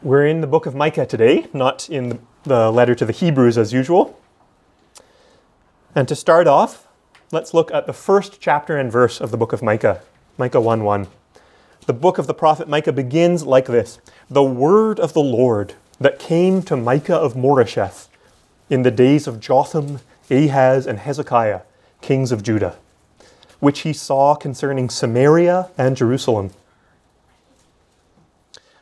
We're in the book of Micah today, not in the letter to the Hebrews as usual. And to start off, let's look at the first chapter and verse of the book of Micah, Micah 1 1. The book of the prophet Micah begins like this The word of the Lord that came to Micah of Moresheth in the days of Jotham, Ahaz, and Hezekiah, kings of Judah, which he saw concerning Samaria and Jerusalem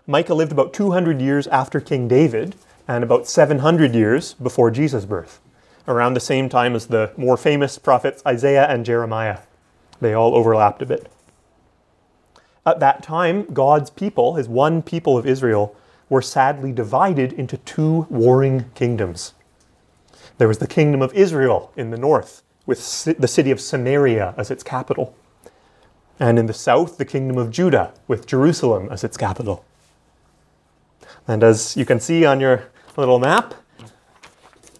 Micah lived about 200 years after King David and about 700 years before Jesus' birth, around the same time as the more famous prophets Isaiah and Jeremiah. They all overlapped a bit. At that time, God's people, his one people of Israel, were sadly divided into two warring kingdoms. There was the kingdom of Israel in the north, with the city of Samaria as its capital, and in the south, the kingdom of Judah, with Jerusalem as its capital. And as you can see on your little map,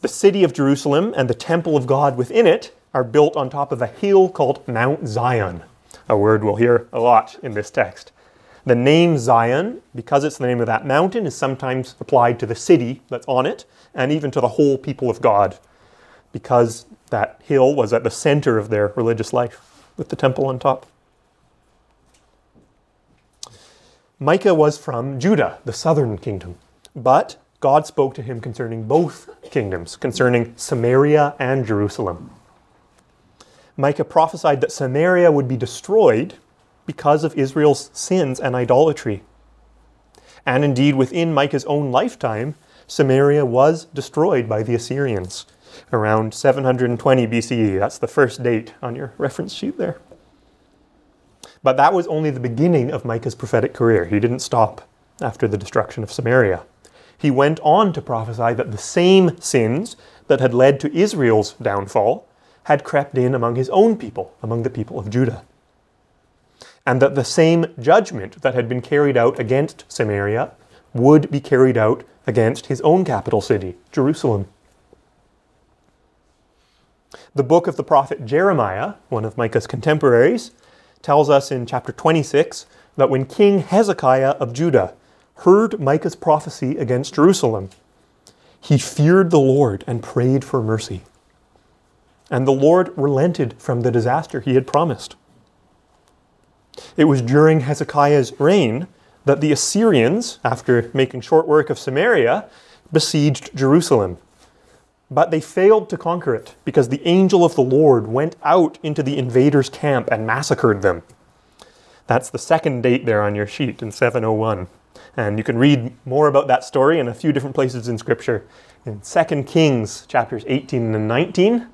the city of Jerusalem and the temple of God within it are built on top of a hill called Mount Zion, a word we'll hear a lot in this text. The name Zion, because it's the name of that mountain, is sometimes applied to the city that's on it and even to the whole people of God, because that hill was at the center of their religious life with the temple on top. Micah was from Judah, the southern kingdom, but God spoke to him concerning both kingdoms, concerning Samaria and Jerusalem. Micah prophesied that Samaria would be destroyed because of Israel's sins and idolatry. And indeed, within Micah's own lifetime, Samaria was destroyed by the Assyrians around 720 BCE. That's the first date on your reference sheet there. But that was only the beginning of Micah's prophetic career. He didn't stop after the destruction of Samaria. He went on to prophesy that the same sins that had led to Israel's downfall had crept in among his own people, among the people of Judah. And that the same judgment that had been carried out against Samaria would be carried out against his own capital city, Jerusalem. The book of the prophet Jeremiah, one of Micah's contemporaries, tells us in chapter 26 that when King Hezekiah of Judah heard Micah's prophecy against Jerusalem, he feared the Lord and prayed for mercy. And the Lord relented from the disaster he had promised. It was during Hezekiah's reign that the Assyrians, after making short work of Samaria, besieged Jerusalem but they failed to conquer it because the angel of the Lord went out into the invaders' camp and massacred them. That's the second date there on your sheet in 701. And you can read more about that story in a few different places in Scripture. In 2 Kings chapters 18 and 19,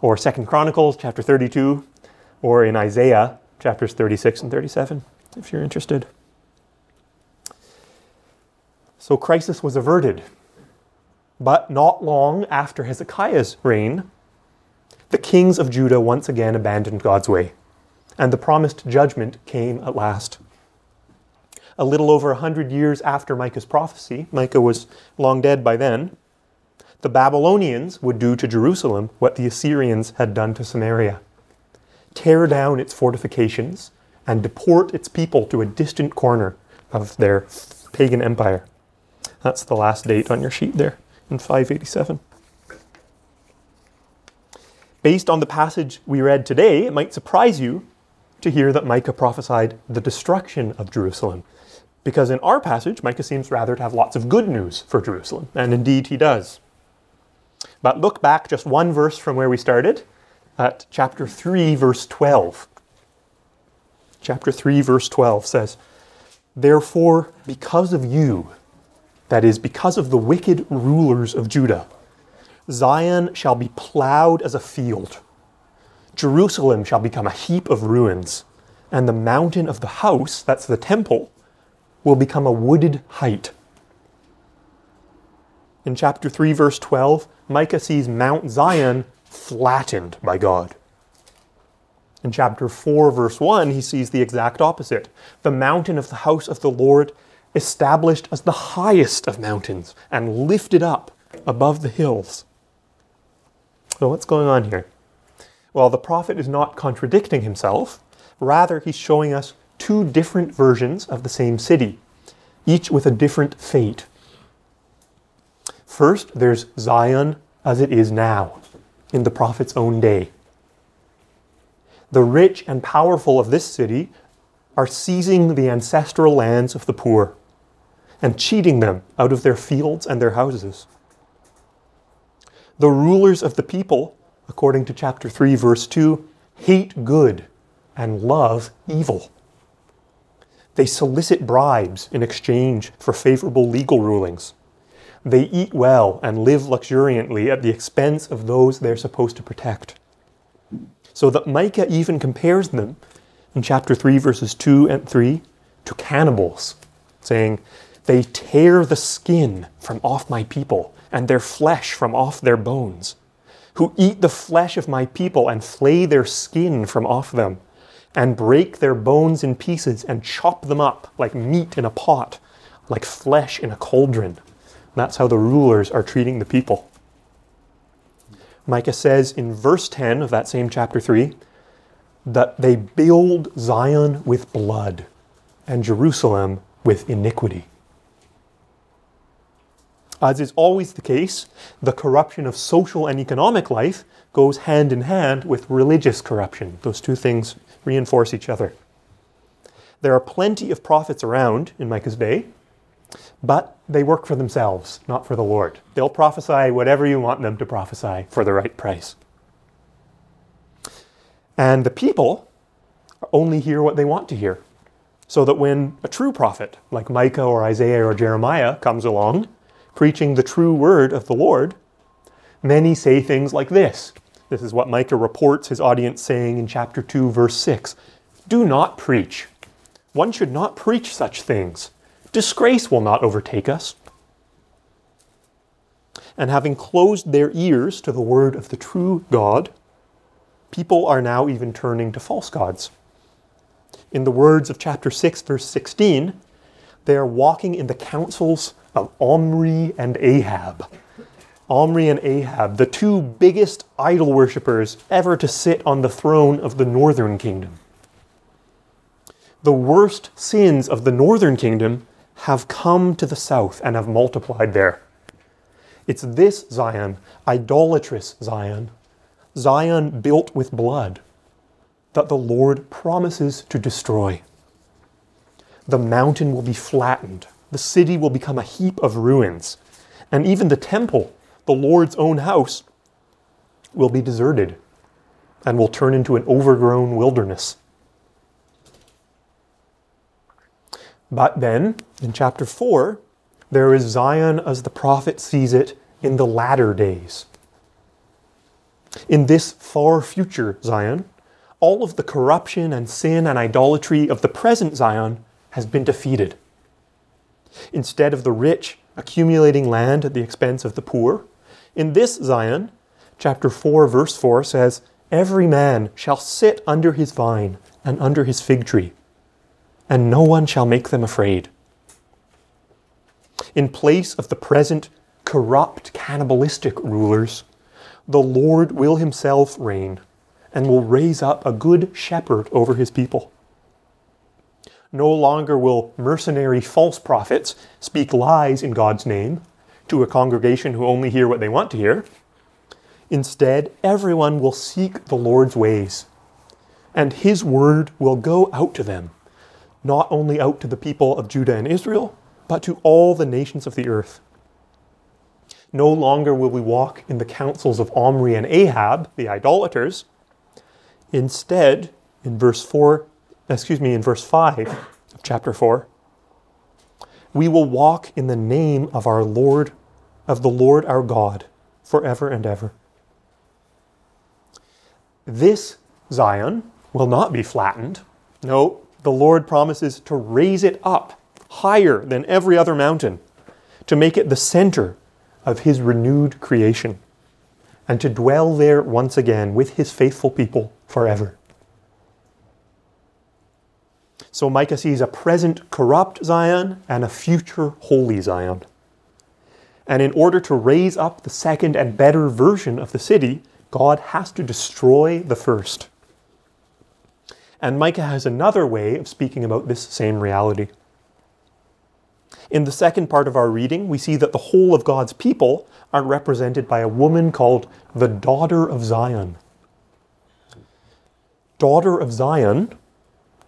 or 2 Chronicles chapter 32, or in Isaiah chapters 36 and 37, if you're interested. So crisis was averted but not long after Hezekiah's reign, the kings of Judah once again abandoned God's way, and the promised judgment came at last. A little over a hundred years after Micah's prophecy, Micah was long dead by then, the Babylonians would do to Jerusalem what the Assyrians had done to Samaria tear down its fortifications and deport its people to a distant corner of their pagan empire. That's the last date on your sheet there in 587. Based on the passage we read today, it might surprise you to hear that Micah prophesied the destruction of Jerusalem. Because in our passage, Micah seems rather to have lots of good news for Jerusalem, and indeed he does. But look back just one verse from where we started at chapter 3, verse 12. Chapter 3, verse 12 says, Therefore, because of you, that is, because of the wicked rulers of Judah, Zion shall be plowed as a field. Jerusalem shall become a heap of ruins, and the mountain of the house, that's the temple, will become a wooded height. In chapter 3, verse 12, Micah sees Mount Zion flattened by God. In chapter 4, verse 1, he sees the exact opposite. The mountain of the house of the Lord established as the highest of mountains and lifted up above the hills. So, what's going on here? Well, the prophet is not contradicting himself, rather, he's showing us two different versions of the same city. each with a different fate. First, there's Zion as it is now, in the prophet's own day. The rich and powerful of this city are seizing the ancestral lands of the poor and cheating them out of their fields and their houses. The rulers of the people, according to chapter 3, verse 2, hate good and love evil. They solicit bribes in exchange for favorable legal rulings. They eat well and live luxuriantly at the expense of those they're supposed to protect. So that Micah even compares them in chapter 3, verses 2 and 3 to cannibals, saying, They tear the skin from off my people and their flesh from off their bones, who eat the flesh of my people and flay their skin from off them and break their bones in pieces and chop them up like meat in a pot, like flesh in a cauldron. That's how the rulers are treating the people. Micah says in verse 10 of that same chapter 3 that they build Zion with blood and Jerusalem with iniquity. As is always the case, the corruption of social and economic life goes hand in hand with religious corruption. Those two things reinforce each other. There are plenty of prophets around in Micah's day, but they work for themselves, not for the Lord. They'll prophesy whatever you want them to prophesy for the right price. And the people only hear what they want to hear. So that when a true prophet, like Micah or Isaiah or Jeremiah, comes along, preaching the true word of the Lord, many say things like this this is what Micah reports his audience saying in chapter 2, verse 6. Do not preach. One should not preach such things. Disgrace will not overtake us. And having closed their ears to the word of the true God, people are now even turning to false gods. In the words of chapter 6, verse 16, they are walking in the counsels of Omri and Ahab. Omri and Ahab, the two biggest idol worshippers ever to sit on the throne of the northern kingdom. The worst sins of the northern kingdom have come to the south and have multiplied there. It's this Zion, idolatrous Zion, Zion built with blood, that the Lord promises to destroy. The mountain will be flattened, the city will become a heap of ruins, and even the temple the Lord's own house will be deserted and will turn into an overgrown wilderness. But then, in chapter 4, there is Zion as the prophet sees it in the latter days. In this far future Zion, all of the corruption and sin and idolatry of the present Zion has been defeated. Instead of the rich accumulating land at the expense of the poor, in this Zion, chapter 4, verse 4 says, Every man shall sit under his vine and under his fig tree, and no one shall make them afraid. In place of the present corrupt, cannibalistic rulers, the Lord will himself reign and will raise up a good shepherd over his people. No longer will mercenary false prophets speak lies in God's name to a congregation who only hear what they want to hear. Instead, everyone will seek the Lord's ways, and his word will go out to them, not only out to the people of Judah and Israel, but to all the nations of the earth. No longer will we walk in the counsels of Omri and Ahab, the idolaters. Instead, in verse 4, excuse me, in verse 5 of chapter 4, we will walk in the name of our Lord, of the Lord our God, forever and ever. This Zion will not be flattened. No, the Lord promises to raise it up higher than every other mountain, to make it the center of his renewed creation, and to dwell there once again with his faithful people forever. So Micah sees a present corrupt Zion and a future holy Zion. And in order to raise up the second and better version of the city, God has to destroy the first. And Micah has another way of speaking about this same reality. In the second part of our reading, we see that the whole of God's people are represented by a woman called the daughter of Zion. Daughter of Zion,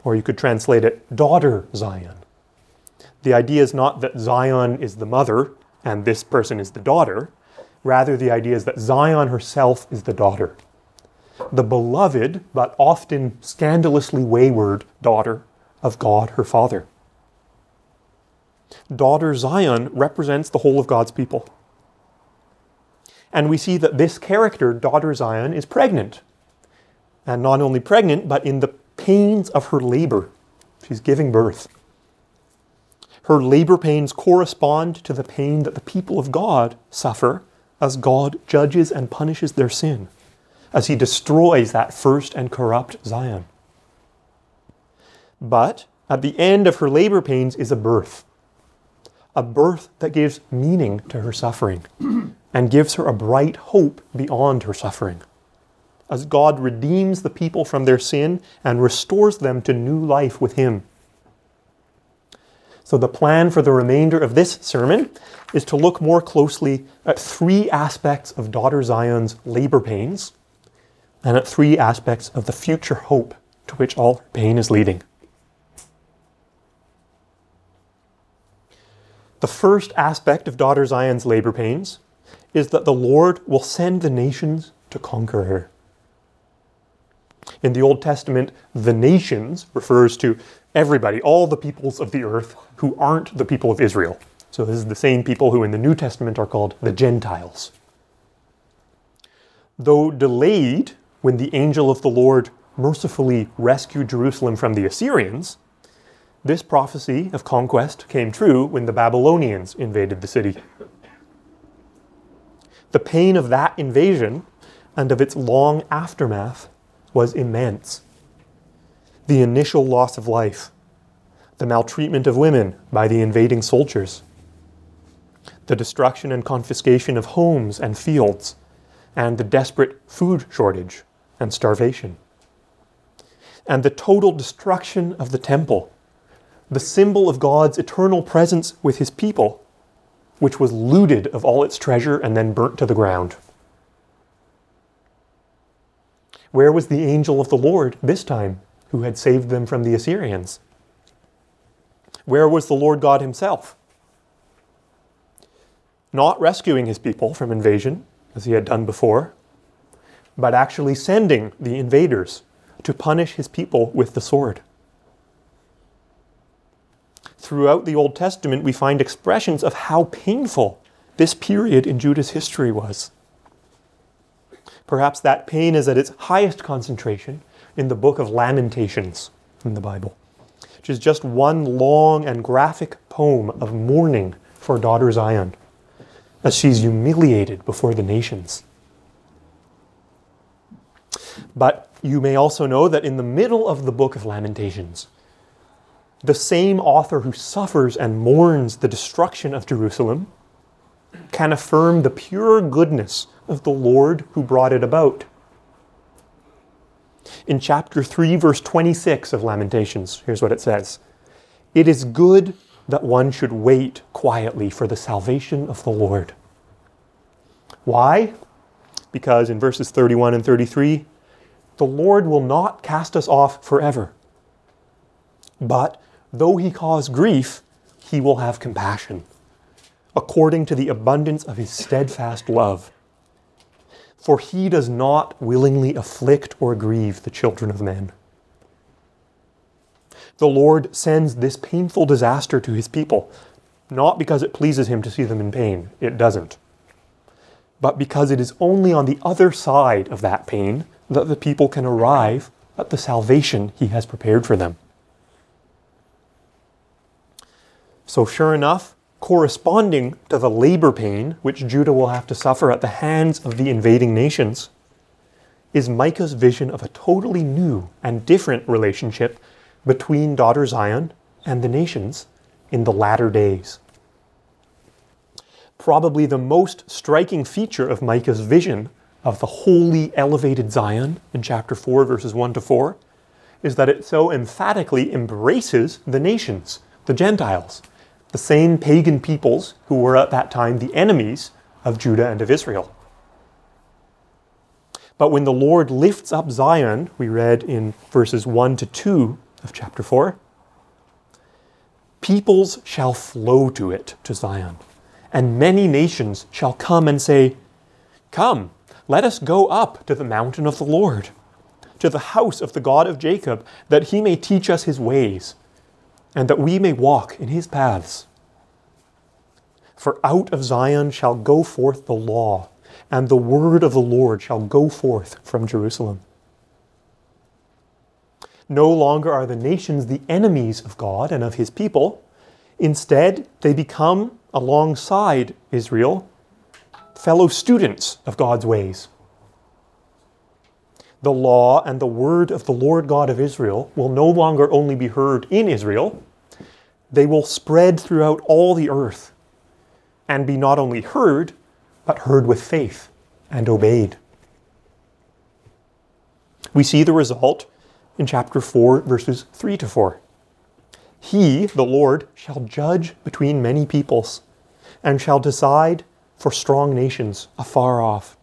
or you could translate it daughter Zion. The idea is not that Zion is the mother and this person is the daughter. Rather, the idea is that Zion herself is the daughter. The beloved, but often scandalously wayward daughter of God her Father. Daughter Zion represents the whole of God's people. And we see that this character, daughter Zion, is pregnant. And not only pregnant, but in the pains of her labor. She's giving birth. Her labor pains correspond to the pain that the people of God suffer as God judges and punishes their sin, as he destroys that first and corrupt Zion. But at the end of her labor pains is a birth, a birth that gives meaning to her suffering and gives her a bright hope beyond her suffering. As God redeems the people from their sin and restores them to new life with Him. So, the plan for the remainder of this sermon is to look more closely at three aspects of daughter Zion's labor pains and at three aspects of the future hope to which all her pain is leading. The first aspect of daughter Zion's labor pains is that the Lord will send the nations to conquer her. In the Old Testament, the nations refers to everybody, all the peoples of the earth who aren't the people of Israel. So this is the same people who in the New Testament are called the Gentiles. Though delayed when the angel of the Lord mercifully rescued Jerusalem from the Assyrians, this prophecy of conquest came true when the Babylonians invaded the city. The pain of that invasion and of its long aftermath was immense the initial loss of life, the maltreatment of women by the invading soldiers, the destruction and confiscation of homes and fields, and the desperate food shortage and starvation, and the total destruction of the temple, the symbol of God's eternal presence with his people, which was looted of all its treasure and then burnt to the ground. Where was the angel of the Lord this time? who had saved them from the Assyrians. Where was the Lord God Himself? Not rescuing His people from invasion, as He had done before, but actually sending the invaders to punish His people with the sword. Throughout the Old Testament, we find expressions of how painful this period in Judah's history was. Perhaps that pain is at its highest concentration in the book of Lamentations in the Bible, which is just one long and graphic poem of mourning for daughter Zion as she's humiliated before the nations. But you may also know that in the middle of the book of Lamentations, the same author who suffers and mourns the destruction of Jerusalem can affirm the pure goodness of the Lord who brought it about in chapter 3, verse 26 of Lamentations. Here's what it says It is good that one should wait quietly for the salvation of the Lord. Why? Because in verses 31 and 33, the Lord will not cast us off forever. But though he cause grief, he will have compassion, according to the abundance of his steadfast love for he does not willingly afflict or grieve the children of men. The Lord sends this painful disaster to his people, not because it pleases him to see them in pain, it doesn't, but because it is only on the other side of that pain that the people can arrive at the salvation he has prepared for them. So, sure enough, corresponding to the labor pain which Judah will have to suffer at the hands of the invading nations, is Micah's vision of a totally new and different relationship between daughter Zion and the nations in the latter days. Probably the most striking feature of Micah's vision of the holy, elevated Zion in chapter 4, verses 1 to 4, is that it so emphatically embraces the nations, the Gentiles, the same pagan peoples who were at that time the enemies of Judah and of Israel. But when the Lord lifts up Zion, we read in verses 1 to 2 of chapter 4, peoples shall flow to it, to Zion, and many nations shall come and say, Come, let us go up to the mountain of the Lord, to the house of the God of Jacob, that he may teach us his ways, and that we may walk in his paths. For out of Zion shall go forth the law and the word of the Lord shall go forth from Jerusalem. No longer are the nations the enemies of God and of his people. Instead, they become, alongside Israel, fellow students of God's ways. The law and the word of the Lord God of Israel will no longer only be heard in Israel, they will spread throughout all the earth and be not only heard, but heard with faith and obeyed. We see the result in chapter 4, verses 3 to 4. He, the Lord, shall judge between many peoples and shall decide for strong nations afar off.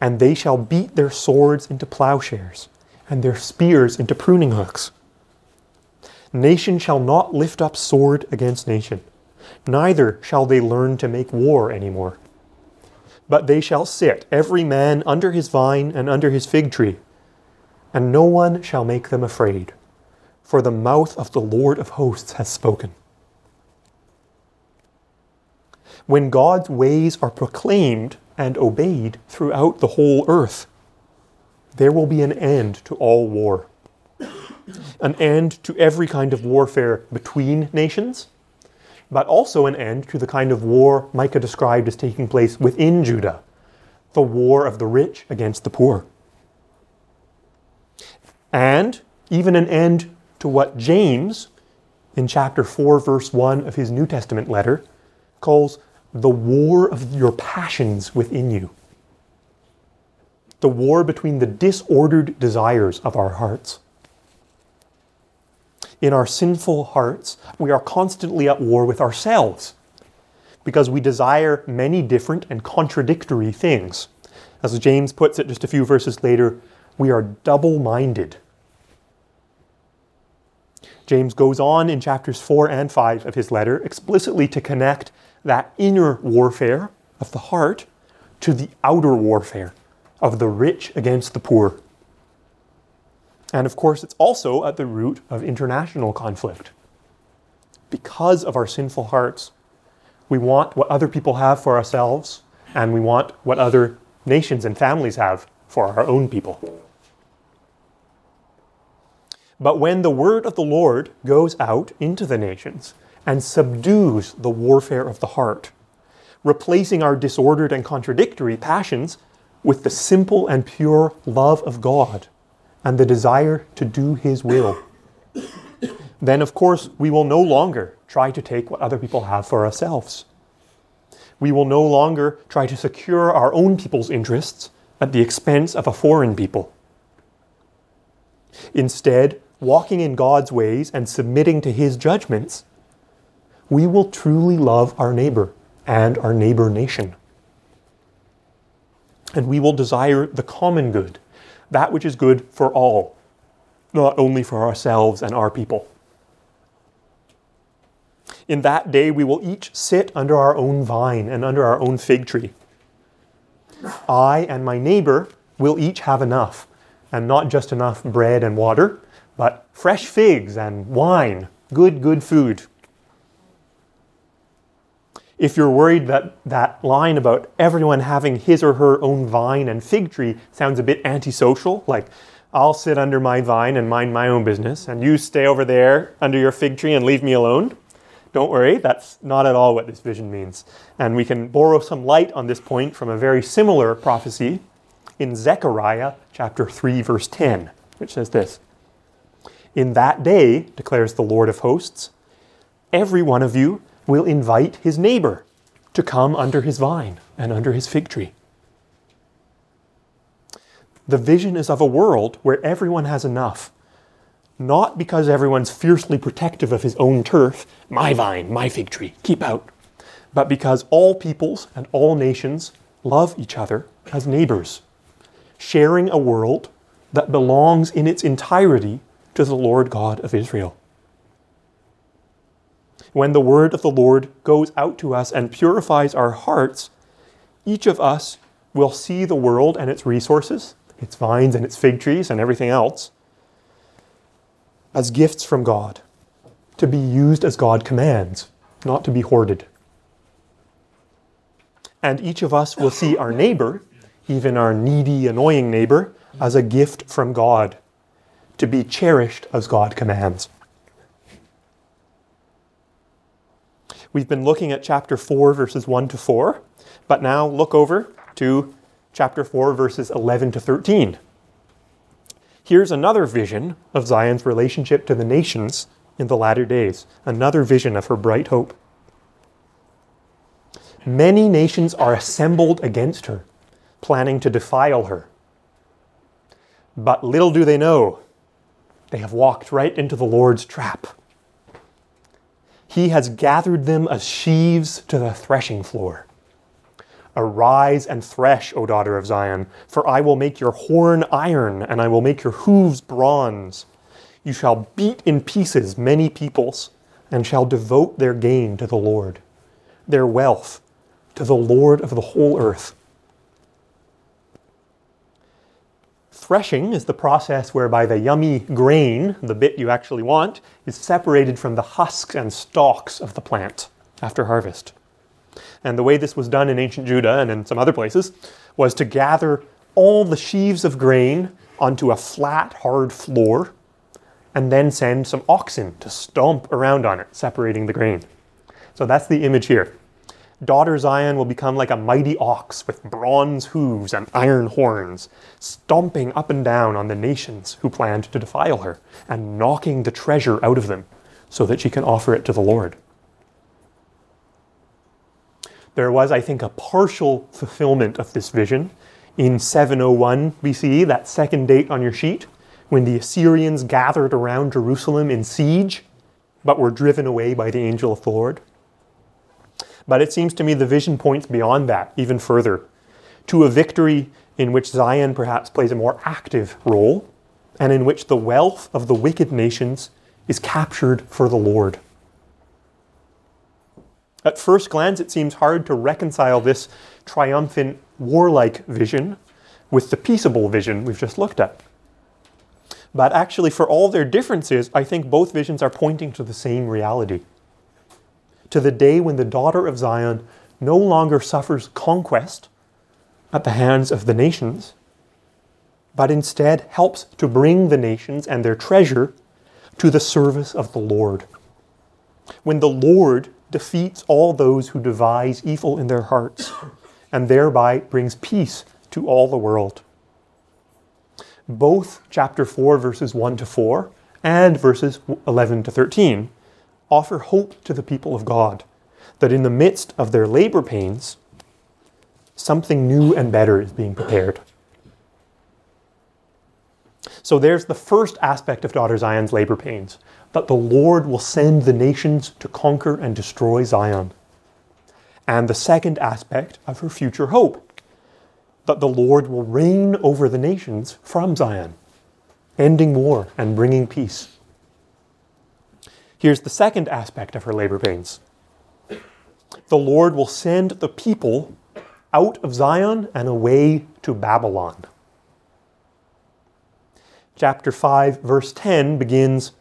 And they shall beat their swords into plowshares and their spears into pruning hooks. Nation shall not lift up sword against nation, neither shall they learn to make war any more. But they shall sit, every man under his vine and under his fig tree, and no one shall make them afraid, for the mouth of the Lord of hosts has spoken. When God's ways are proclaimed and obeyed throughout the whole earth, there will be an end to all war, an end to every kind of warfare between nations but also an end to the kind of war Micah described as taking place within Judah the war of the rich against the poor. And even an end to what James, in chapter 4, verse 1 of his New Testament letter, calls the war of your passions within you. The war between the disordered desires of our hearts in our sinful hearts, we are constantly at war with ourselves because we desire many different and contradictory things. As James puts it just a few verses later, we are double minded. James goes on in chapters 4 and 5 of his letter explicitly to connect that inner warfare of the heart to the outer warfare of the rich against the poor. And of course, it's also at the root of international conflict. Because of our sinful hearts, we want what other people have for ourselves, and we want what other nations and families have for our own people. But when the word of the Lord goes out into the nations and subdues the warfare of the heart, replacing our disordered and contradictory passions with the simple and pure love of God, and the desire to do His will, then of course we will no longer try to take what other people have for ourselves. We will no longer try to secure our own people's interests at the expense of a foreign people. Instead, walking in God's ways and submitting to His judgments, we will truly love our neighbor and our neighbor nation. And we will desire the common good that which is good for all, not only for ourselves and our people. In that day, we will each sit under our own vine and under our own fig tree. I and my neighbor will each have enough, and not just enough bread and water, but fresh figs and wine, good, good food if you're worried that that line about everyone having his or her own vine and fig tree sounds a bit antisocial, like I'll sit under my vine and mind my own business, and you stay over there under your fig tree and leave me alone, don't worry, that's not at all what this vision means. And we can borrow some light on this point from a very similar prophecy in Zechariah chapter 3, verse 10, which says this In that day, declares the Lord of hosts, every one of you will invite his neighbor to come under his vine and under his fig tree. The vision is of a world where everyone has enough, not because everyone's fiercely protective of his own turf, my vine, my fig tree, keep out, but because all peoples and all nations love each other as neighbors, sharing a world that belongs in its entirety to the Lord God of Israel. When the word of the Lord goes out to us and purifies our hearts, each of us will see the world and its resources, its vines and its fig trees and everything else, as gifts from God, to be used as God commands, not to be hoarded. And each of us will see our neighbor, even our needy, annoying neighbor, as a gift from God, to be cherished as God commands. We've been looking at chapter 4, verses 1 to 4, but now look over to chapter 4, verses 11 to 13. Here's another vision of Zion's relationship to the nations in the latter days, another vision of her bright hope. Many nations are assembled against her, planning to defile her. But little do they know, they have walked right into the Lord's trap. He has gathered them as sheaves to the threshing floor. Arise and thresh, O daughter of Zion, for I will make your horn iron, and I will make your hooves bronze. You shall beat in pieces many peoples, and shall devote their gain to the Lord, their wealth to the Lord of the whole earth. Threshing is the process whereby the yummy grain, the bit you actually want, is separated from the husks and stalks of the plant after harvest. And the way this was done in ancient Judah and in some other places was to gather all the sheaves of grain onto a flat, hard floor and then send some oxen to stomp around on it, separating the grain. So that's the image here. Daughter Zion will become like a mighty ox with bronze hooves and iron horns, stomping up and down on the nations who planned to defile her, and knocking the treasure out of them so that she can offer it to the Lord there was, I think, a partial fulfillment of this vision in 701 BCE, that second date on your sheet, when the Assyrians gathered around Jerusalem in siege, but were driven away by the angel of the Lord. But it seems to me the vision points beyond that, even further, to a victory in which Zion perhaps plays a more active role, and in which the wealth of the wicked nations is captured for the Lord. At first glance, it seems hard to reconcile this triumphant, warlike vision with the peaceable vision we've just looked at. But actually, for all their differences, I think both visions are pointing to the same reality. To the day when the daughter of Zion no longer suffers conquest at the hands of the nations, but instead helps to bring the nations and their treasure to the service of the Lord. When the Lord defeats all those who devise evil in their hearts, and thereby brings peace to all the world. Both chapter 4, verses 1 to 4, and verses 11 to 13 offer hope to the people of God that in the midst of their labor pains, something new and better is being prepared. So there's the first aspect of Daughter Zion's labor pains that the Lord will send the nations to conquer and destroy Zion. And the second aspect of her future hope that the Lord will reign over the nations from Zion, ending war and bringing peace. Here's the second aspect of her labor pains the Lord will send the people out of Zion and away to Babylon. Chapter 5, verse 10 begins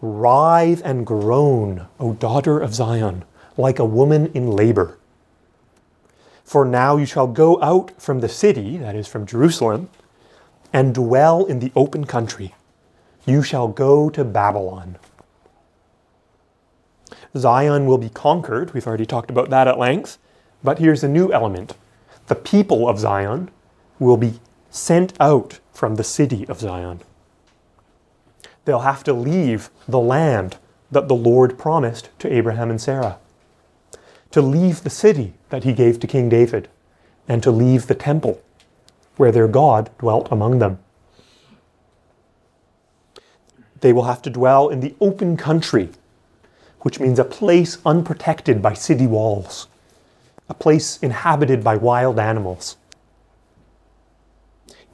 Writhe and groan, O daughter of Zion, like a woman in labor. For now you shall go out from the city, that is, from Jerusalem, and dwell in the open country. You shall go to Babylon. Zion will be conquered. We've already talked about that at length. But here's a new element the people of Zion will be sent out from the city of Zion they'll have to leave the land that the Lord promised to Abraham and Sarah, to leave the city that he gave to King David, and to leave the temple where their God dwelt among them. They will have to dwell in the open country, which means a place unprotected by city walls, a place inhabited by wild animals.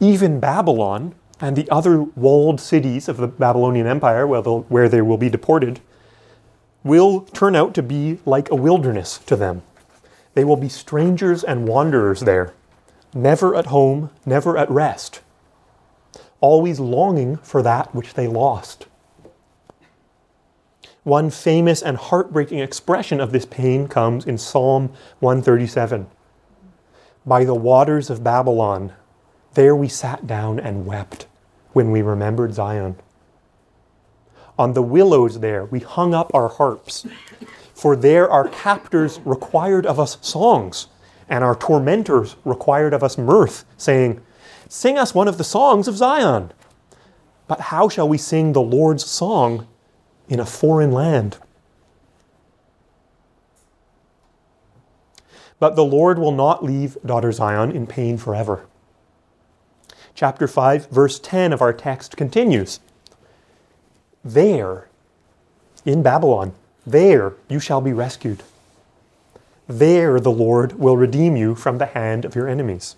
Even Babylon and the other walled cities of the Babylonian Empire, where they will be deported, will turn out to be like a wilderness to them. They will be strangers and wanderers there, never at home, never at rest, always longing for that which they lost. One famous and heartbreaking expression of this pain comes in Psalm 137. By the waters of Babylon, there we sat down and wept when we remembered Zion. On the willows there we hung up our harps, for there our captors required of us songs, and our tormentors required of us mirth, saying, Sing us one of the songs of Zion. But how shall we sing the Lord's song in a foreign land. But the Lord will not leave daughter Zion in pain forever. Chapter 5, verse 10 of our text continues There, in Babylon, there you shall be rescued. There the Lord will redeem you from the hand of your enemies.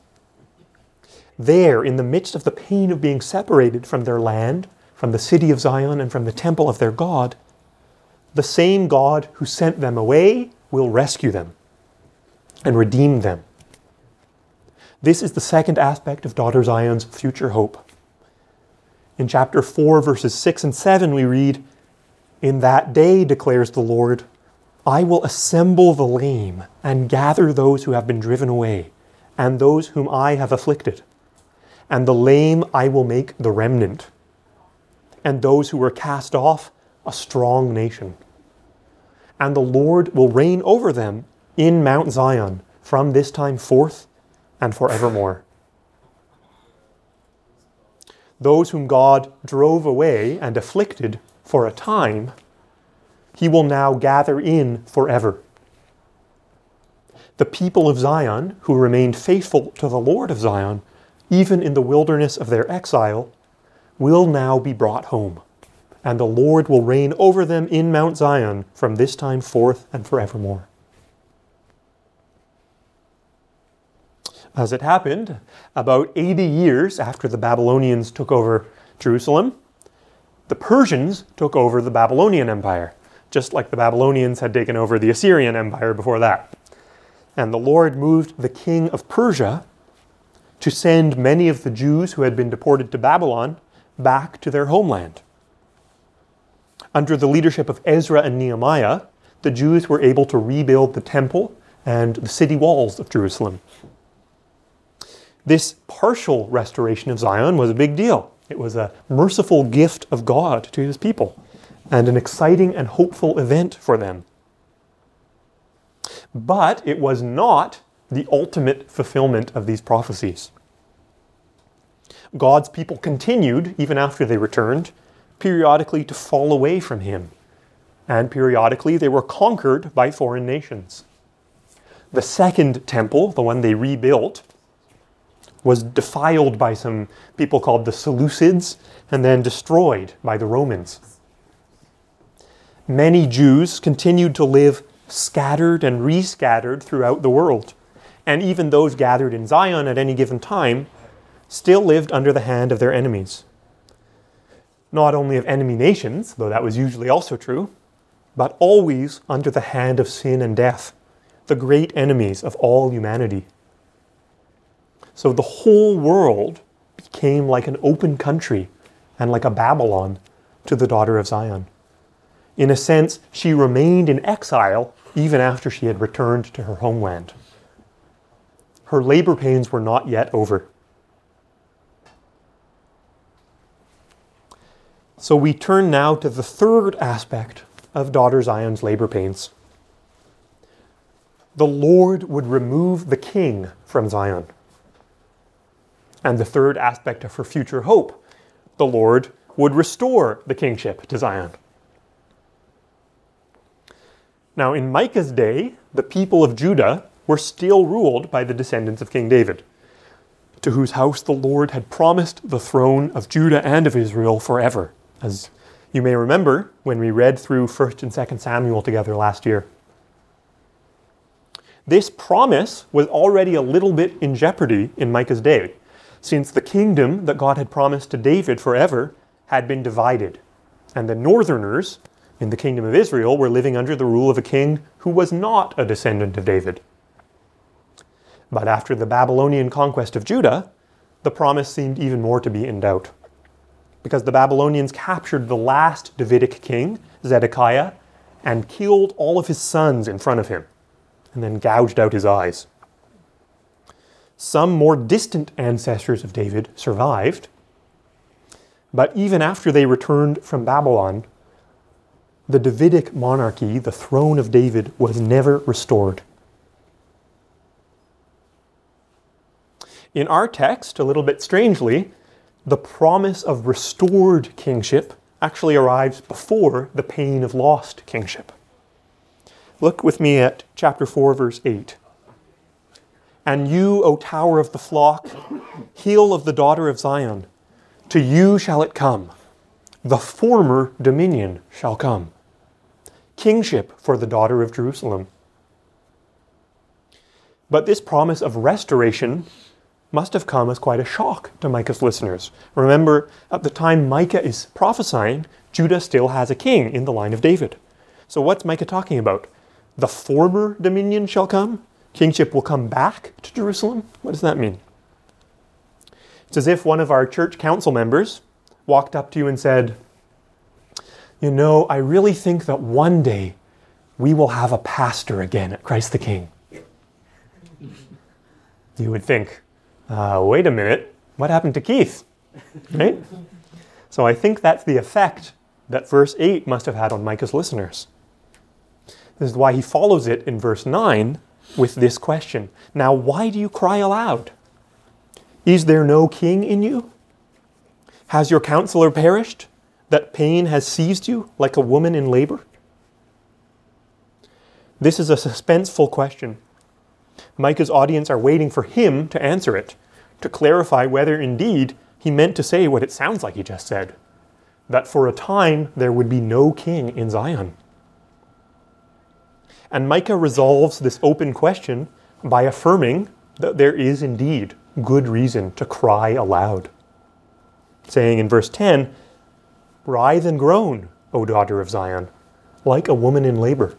There, in the midst of the pain of being separated from their land, from the city of Zion and from the temple of their God, the same God who sent them away will rescue them and redeem them. This is the second aspect of daughter Zion's future hope. In chapter 4, verses 6 and 7, we read, In that day, declares the Lord, I will assemble the lame and gather those who have been driven away, and those whom I have afflicted. And the lame I will make the remnant and those who were cast off a strong nation. And the Lord will reign over them in Mount Zion from this time forth and forevermore. Those whom God drove away and afflicted for a time, he will now gather in forever. The people of Zion, who remained faithful to the Lord of Zion, even in the wilderness of their exile, will now be brought home, and the Lord will reign over them in Mount Zion from this time forth and forevermore. As it happened, about 80 years after the Babylonians took over Jerusalem, the Persians took over the Babylonian Empire, just like the Babylonians had taken over the Assyrian Empire before that. And the Lord moved the king of Persia to send many of the Jews who had been deported to Babylon back to their homeland. Under the leadership of Ezra and Nehemiah, the Jews were able to rebuild the temple and the city walls of Jerusalem. This partial restoration of Zion was a big deal. It was a merciful gift of God to his people and an exciting and hopeful event for them. But it was not the ultimate fulfillment of these prophecies. God's people continued, even after they returned, periodically to fall away from Him. And periodically they were conquered by foreign nations. The second temple, the one they rebuilt, was defiled by some people called the Seleucids and then destroyed by the Romans. Many Jews continued to live scattered and rescattered throughout the world. And even those gathered in Zion at any given time still lived under the hand of their enemies. Not only of enemy nations, though that was usually also true, but always under the hand of sin and death, the great enemies of all humanity. So the whole world became like an open country and like a Babylon to the daughter of Zion. In a sense, she remained in exile even after she had returned to her homeland. Her labor pains were not yet over. So we turn now to the third aspect of daughter Zion's labor pains. The Lord would remove the king from Zion. And the third aspect of her future hope, the Lord would restore the kingship to Zion. Now, in Micah's day, the people of Judah were still ruled by the descendants of King David, to whose house the Lord had promised the throne of Judah and of Israel forever as You may remember when we read through 1st and 2nd Samuel together last year. This promise was already a little bit in jeopardy in Micah's day, since the kingdom that God had promised to David forever had been divided, and the northerners in the kingdom of Israel were living under the rule of a king who was not a descendant of David. But after the Babylonian conquest of Judah, the promise seemed even more to be in doubt. Because the Babylonians captured the last Davidic king, Zedekiah, and killed all of his sons in front of him and then gouged out his eyes. Some more distant ancestors of David survived, but even after they returned from Babylon, the Davidic monarchy, the throne of David, was never restored. In our text, a little bit strangely, the promise of restored kingship actually arrives before the pain of lost kingship. Look with me at chapter 4, verse 8. And you, O tower of the flock, heel of the daughter of Zion, to you shall it come. The former dominion shall come. Kingship for the daughter of Jerusalem. But this promise of restoration must have come as quite a shock to Micah's listeners. Remember, at the time Micah is prophesying, Judah still has a king in the line of David. So what's Micah talking about? the former dominion shall come, kingship will come back to Jerusalem. What does that mean? It's as if one of our church council members walked up to you and said, You know, I really think that one day we will have a pastor again at Christ the King. You would think, uh, wait a minute, what happened to Keith? Right? So I think that's the effect that verse 8 must have had on Micah's listeners. This is why he follows it in verse 9 with this question Now, why do you cry aloud? Is there no king in you? Has your counselor perished, that pain has seized you like a woman in labor? This is a suspenseful question. Micah's audience are waiting for him to answer it, to clarify whether indeed he meant to say what it sounds like he just said that for a time there would be no king in Zion. And Micah resolves this open question by affirming that there is indeed good reason to cry aloud. Saying in verse 10, Writhe and groan, O daughter of Zion, like a woman in labor.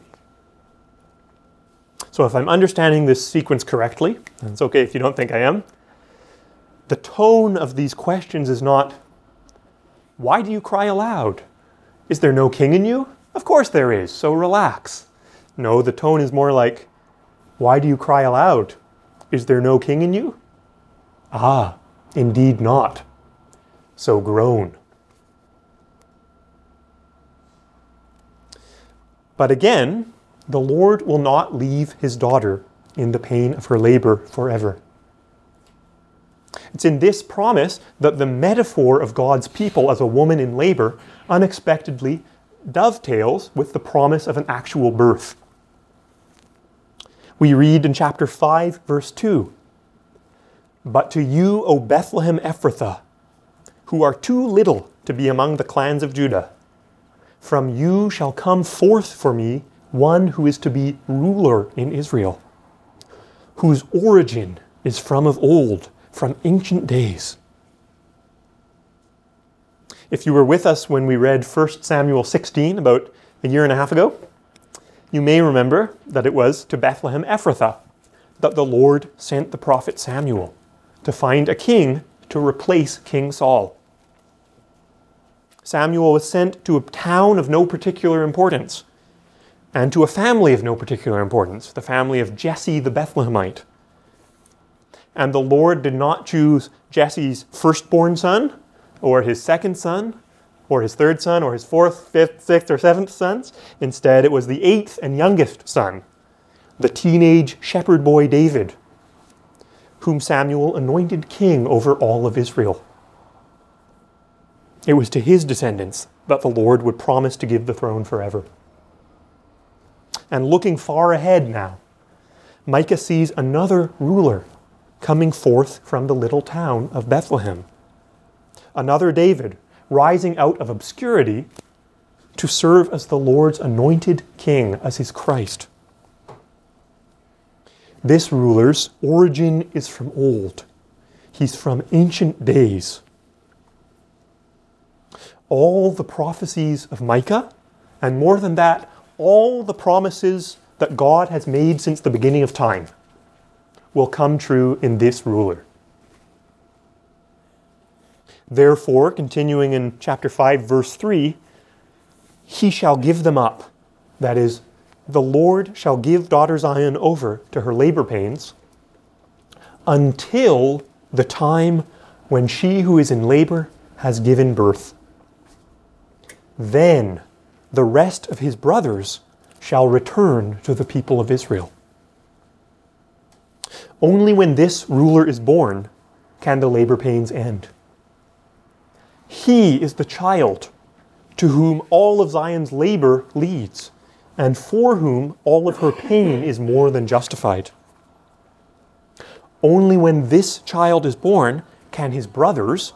So, if I'm understanding this sequence correctly, and it's okay if you don't think I am, the tone of these questions is not, Why do you cry aloud? Is there no king in you? Of course there is, so relax. No, the tone is more like, Why do you cry aloud? Is there no king in you? Ah, indeed not. So groan. But again, the Lord will not leave his daughter in the pain of her labor forever. It's in this promise that the metaphor of God's people as a woman in labor unexpectedly dovetails with the promise of an actual birth. We read in chapter 5, verse 2 But to you, O Bethlehem Ephrathah, who are too little to be among the clans of Judah, from you shall come forth for me one who is to be ruler in Israel, whose origin is from of old, from ancient days. If you were with us when we read 1 Samuel 16 about a year and a half ago, you may remember that it was to Bethlehem Ephrathah that the Lord sent the prophet Samuel to find a king to replace King Saul. Samuel was sent to a town of no particular importance and to a family of no particular importance, the family of Jesse the Bethlehemite. And the Lord did not choose Jesse's firstborn son or his second son or his third son, or his fourth, fifth, sixth, or seventh sons. Instead, it was the eighth and youngest son, the teenage shepherd boy David, whom Samuel anointed king over all of Israel. It was to his descendants that the Lord would promise to give the throne forever. And looking far ahead now, Micah sees another ruler coming forth from the little town of Bethlehem. Another David rising out of obscurity to serve as the Lord's anointed king, as his Christ. This ruler's origin is from old. He's from ancient days. All the prophecies of Micah, and more than that, all the promises that God has made since the beginning of time, will come true in this ruler. Therefore, continuing in chapter 5, verse 3, he shall give them up. That is, the Lord shall give daughter Zion over to her labor pains until the time when she who is in labor has given birth. Then the rest of his brothers shall return to the people of Israel. Only when this ruler is born can the labor pains end. He is the child to whom all of Zion's labor leads and for whom all of her pain is more than justified. Only when this child is born can his brothers,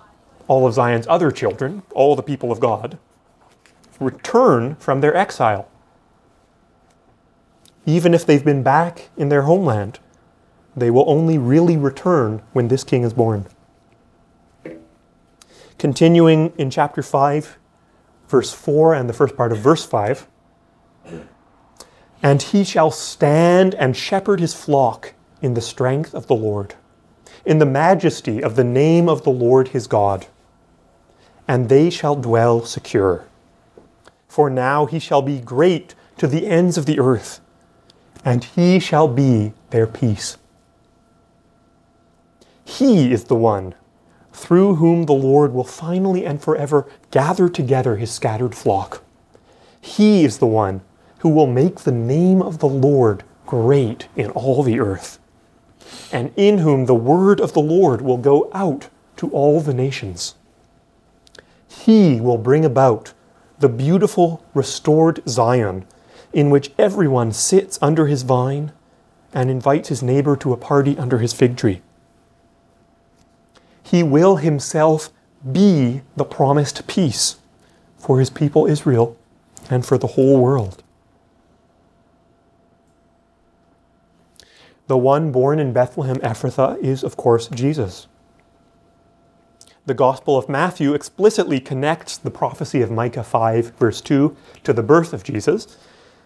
all of Zion's other children, all the people of God, return from their exile. Even if they've been back in their homeland, they will only really return when this king is born. Continuing in chapter 5, verse 4 and the first part of verse 5 and he shall stand and shepherd his flock in the strength of the Lord, in the majesty of the name of the Lord his God. And they shall dwell secure. For now he shall be great to the ends of the earth, and he shall be their peace. He is the one through whom the Lord will finally and forever gather together his scattered flock. He is the one who will make the name of the Lord great in all the earth, and in whom the word of the Lord will go out to all the nations. He will bring about the beautiful, restored Zion, in which everyone sits under his vine and invites his neighbor to a party under his fig tree. He will himself be the promised peace for his people Israel and for the whole world. The one born in Bethlehem Ephrathah is, of course, Jesus. The Gospel of Matthew explicitly connects the prophecy of Micah 5, verse 2, to the birth of Jesus.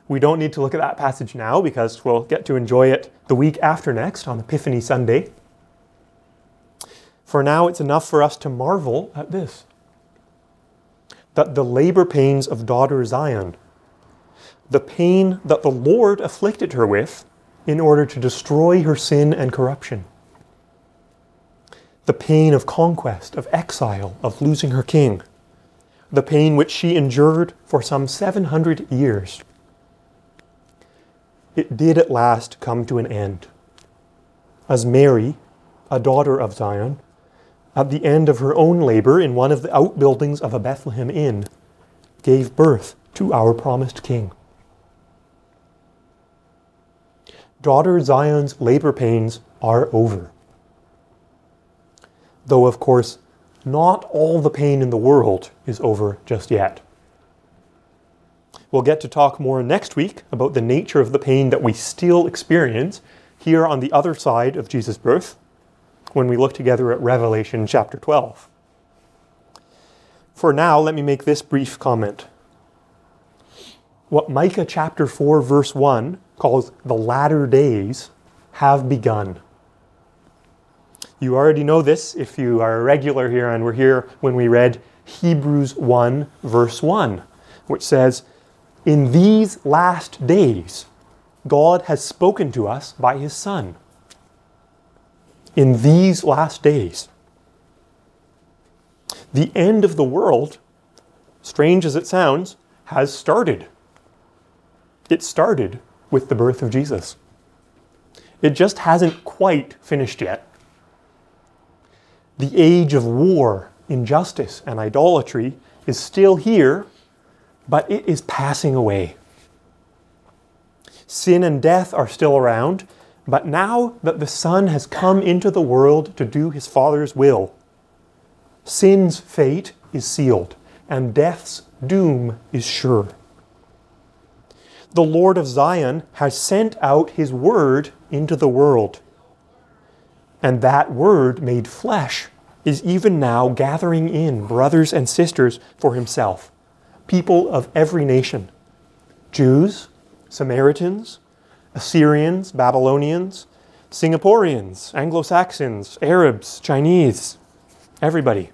We don't need to look at that passage now because we'll get to enjoy it the week after next on Epiphany Sunday. For now, it's enough for us to marvel at this that the labor pains of daughter Zion, the pain that the Lord afflicted her with, in order to destroy her sin and corruption. The pain of conquest, of exile, of losing her king. The pain which she endured for some 700 years. It did at last come to an end. As Mary, a daughter of Zion, at the end of her own labor in one of the outbuildings of a Bethlehem inn, gave birth to our promised king. daughter Zion's labor pains are over. Though, of course, not all the pain in the world is over just yet. We'll get to talk more next week about the nature of the pain that we still experience here on the other side of Jesus' birth when we look together at Revelation chapter 12. For now, let me make this brief comment. What Micah chapter 4, verse 1 calls the latter days have begun. You already know this if you are a regular here and were here when we read Hebrews 1, verse 1, which says, In these last days, God has spoken to us by his Son. In these last days. The end of the world, strange as it sounds, has started. It started with the birth of Jesus. It just hasn't quite finished yet. The age of war, injustice, and idolatry is still here, but it is passing away. Sin and death are still around, but now that the Son has come into the world to do his Father's will, sin's fate is sealed. and death's doom is sure. The Lord of Zion has sent out his word into the world. And that word made flesh is even now gathering in brothers and sisters for himself, people of every nation Jews, Samaritans, Assyrians, Babylonians, Singaporeans, Anglo Saxons, Arabs, Chinese, everybody.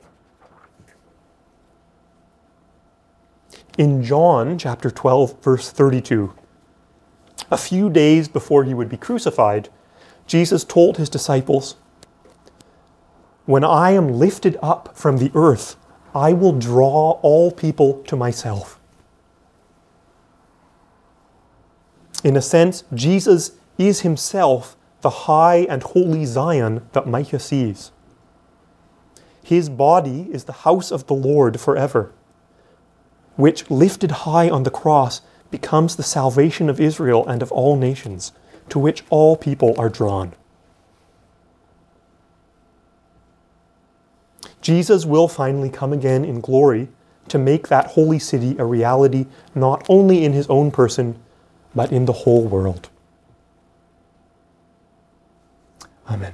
In John chapter 12, verse 32, a few days before he would be crucified, Jesus told his disciples, When I am lifted up from the earth, I will draw all people to myself. In a sense, Jesus is himself the high and holy Zion that Micah sees. His body is the house of the Lord forever, which, lifted high on the cross, becomes the salvation of Israel and of all nations, to which all people are drawn. Jesus will finally come again in glory to make that holy city a reality not only in his own person, but in the whole world. Amen.